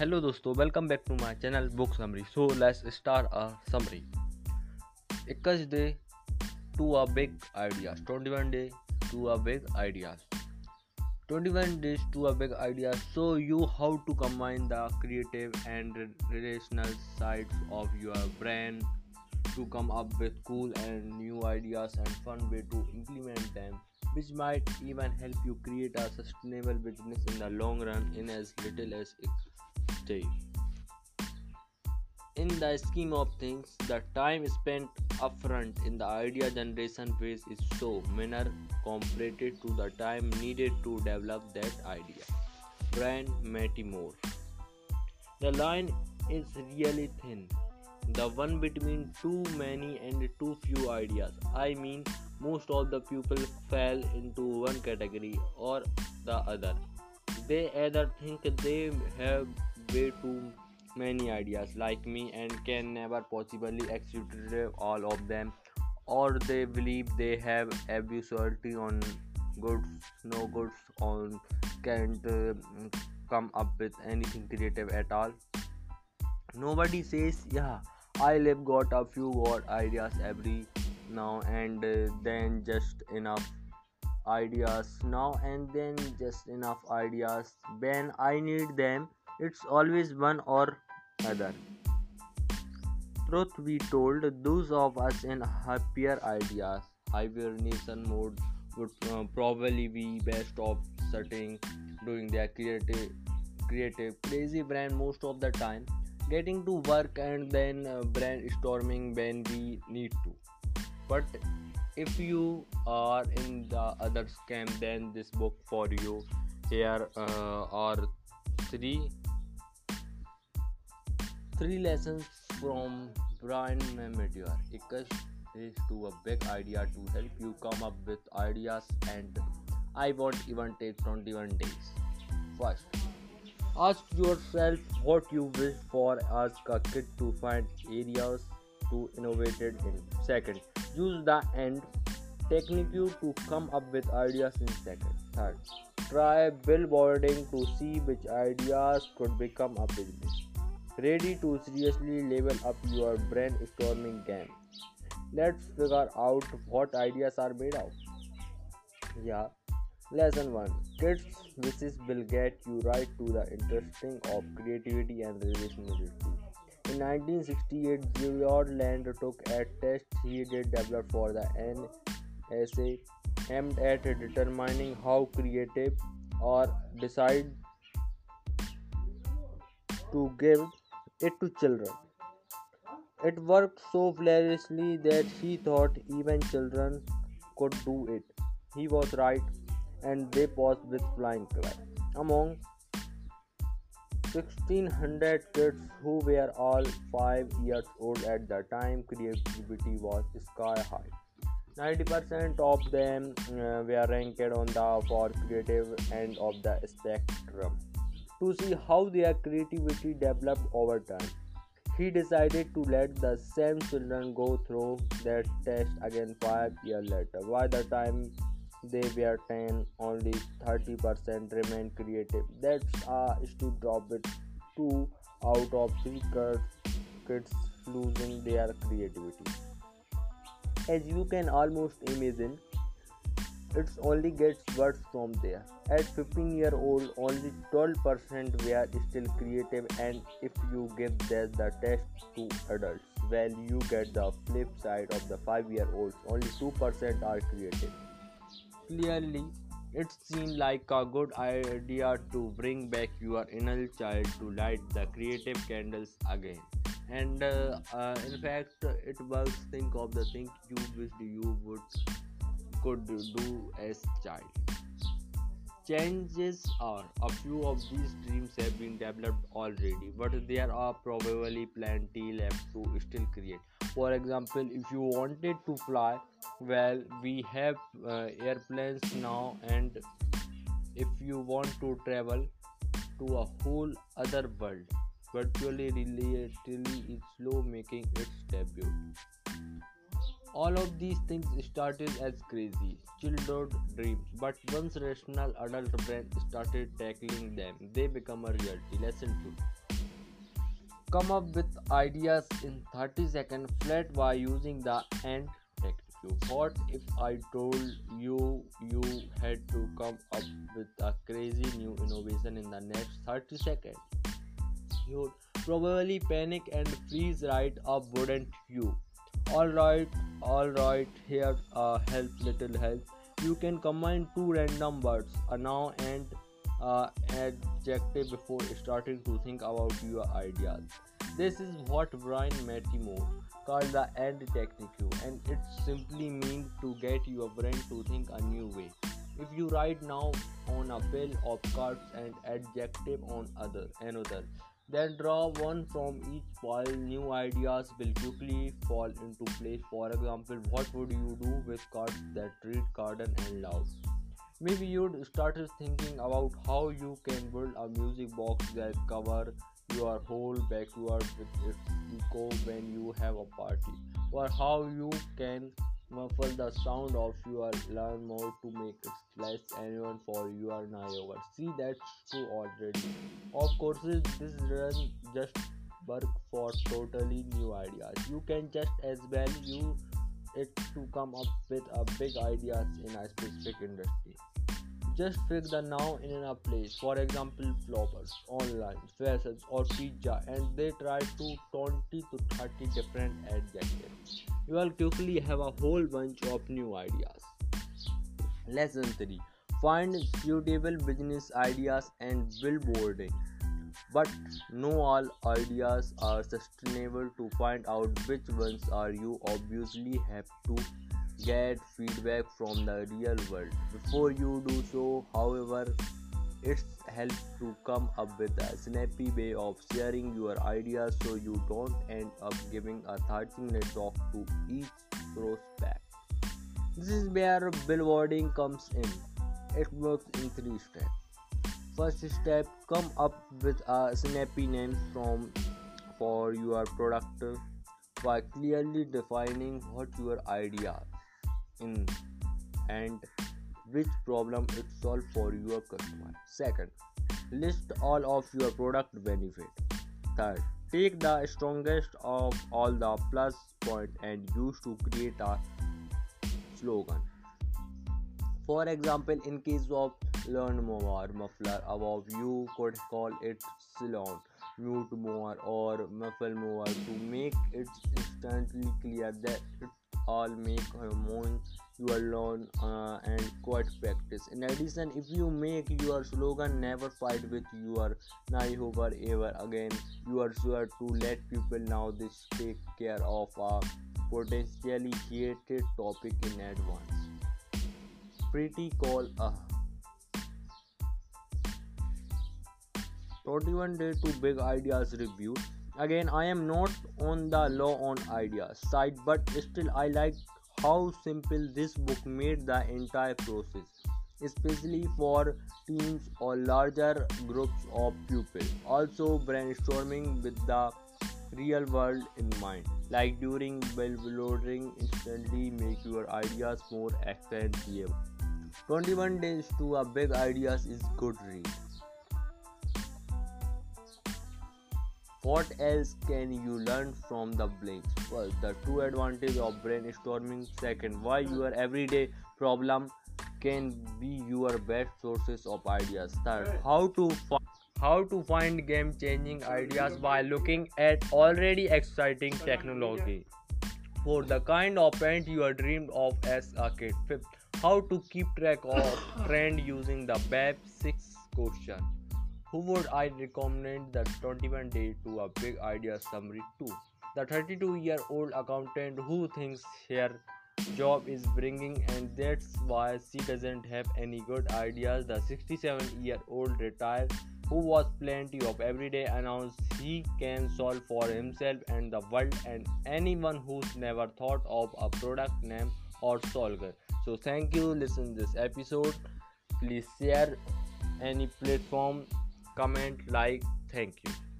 Hello दोस्तों welcome back to my channel book summary so let's start a summary 21 day to a big ideas 21 day to a big ideas 21 days to a big idea show you how to combine the creative and relational sides of your brain to come up with cool and new ideas and fun way to implement them which might even help you create a sustainable business in the long run in as little as a day. In the scheme of things, the time spent upfront in the idea generation phase is so minor compared to the time needed to develop that idea. Brian Matty Moore. The line is really thin, the one between too many and too few ideas. I mean, most of the people fall into one category or the other. They either think they have way too many ideas like me and can never possibly execute all of them, or they believe they have absolutely on goods, no goods on can't uh, come up with anything creative at all. Nobody says, Yeah, I have got a few good ideas every now and uh, then just enough ideas now and then just enough ideas when i need them it's always one or other. Truth be told those of us in happier ideas hibernation mode would uh, probably be best off sitting doing their creative creative crazy brand most of the time getting to work and then uh, brainstorming when we need to. But if you are in the other scam then this book for you here uh, are three three lessons from Bryan Mattimore. Ikash is to a big idea to help you come up with ideas and I won't even take 21 days. First, ask yourself what you wish for. Ask a kid to find areas to innovate in. Second, use the end technique to come up with ideas in second. Third, try billboarding to see which ideas could become a business. Ready to seriously level up your brainstorming game. Let's figure out what ideas are made of. Yeah. Lesson 1 Kids wishes will get you right to the interesting of creativity and relationship. In 1968, George Land took a test he did develop for the NSA aimed at determining how creative or decide to give it to children. It worked so flawlessly that he thought even children could do it. He was right, and they passed with flying colors. Among 1600 kids who were all 5 years old at the time creativity was sky high 90% of them uh, were ranked on the for creative end of the spectrum to see how their creativity developed over time. He decided to let the same children go through their test again 5 years later. By the time they were 10 only 30% remained creative. That's a steep drop it 2 out of 3 kids losing their creativity. As you can almost imagine it only gets worse from there at 15 year old only 12% were still creative and if you give that the test to adults well you get the flip side of the 5 year olds only 2% are creative Clearly, it seemed like a good idea to bring back your inner child to light the creative candles again. And uh, uh, in fact, it works. Think of the things you wished you would could do as child. Changes are a few of these dreams have been developed already, but there are probably plenty left to still create. For example, if you wanted to fly, well, we have uh, airplanes now, and if you want to travel to a whole other world, virtually is slow making its debut. All of these things started as crazy, childhood dreams, but once rational adult brain started tackling them, they become a reality. Lesson 2 come up with ideas in 30 seconds flat by using the AND technique. What if I told you you had to come up with a crazy new innovation in the next 30 seconds? You'd probably panic and freeze right up, wouldn't you? Alright, alright, here uh, help, little help. You can combine two random words, a noun and uh, adjective before starting to think about your ideas. This is what Bryan Mattimore called the AND technique, and it simply means to get your brain to think a new way. If you write now on a bill of cards and adjective on other another, then draw one from each pile. New ideas will quickly fall into place. For example, what would you do with cards that read garden and loud? Maybe you'd start thinking about how you can build a music box that cover your whole backyard with its echo when you have a party, or how you can muffle the sound of your learn more to make less anyone for your over. See, that's true already. Of course, this doesn't just work for totally new ideas. You can just as well use it to come up with a big ideas in a specific industry. Just fix the noun in a place, for example, flowers, online, faces, or pizza, and they try to 20 to 30 different adjectives. You will quickly have a whole bunch of new ideas. Lesson 3 Find suitable business ideas and billboarding. But no all ideas are sustainable to find out which ones are you obviously have to get feedback from the real world. Before you do so, however, it's helps to come up with a snappy way of sharing your ideas so you don't end up giving a 30 minute talk to each prospect. This is where billboarding comes in. It works in three steps. First step come up with a snappy name from for your product by clearly defining what your idea in and which problem it solves for your customer. Second, list all of your product benefit. Third, take the strongest of all the plus point and use to create a slogan. For example, in case of learn more muffler above, you could call it salon, mute more, or muffle more to make it instantly clear that it all make your learn uh, and quite practice. In addition, if you make your slogan never fight with your neighbor ever again, you are sure to let people know this take care of a potentially heated topic in advance. Pretty cool. Uh, 21 day to big ideas review again i am not on the law on ideas side but still i like how simple this book made the entire process, especially for teams or larger groups of people. Also, brainstorming with the real world in mind, like during billboarding, instantly make your ideas more extensive. 21 days to a big ideas is good read. What else can you learn from the blanks? well the true advantage of brainstorming. Second, why your everyday problem can be your best sources of ideas. Third, how to fi- how to find game-changing ideas by looking at already exciting technology. For the kind of paint you are dreamed of as a kid. Fifth, how to keep track of trend using the BAP 6 question. Who would I recommend the 21 day to a big idea summary to? The 32 year old accountant who thinks her job is bringing and that's why she doesn't have any good ideas. The 67 year old retired who was plenty of everyday announced he can solve for himself and the world and anyone who's never thought of a product name or solver. So thank you listen this episode. Please share any platform comment like thank you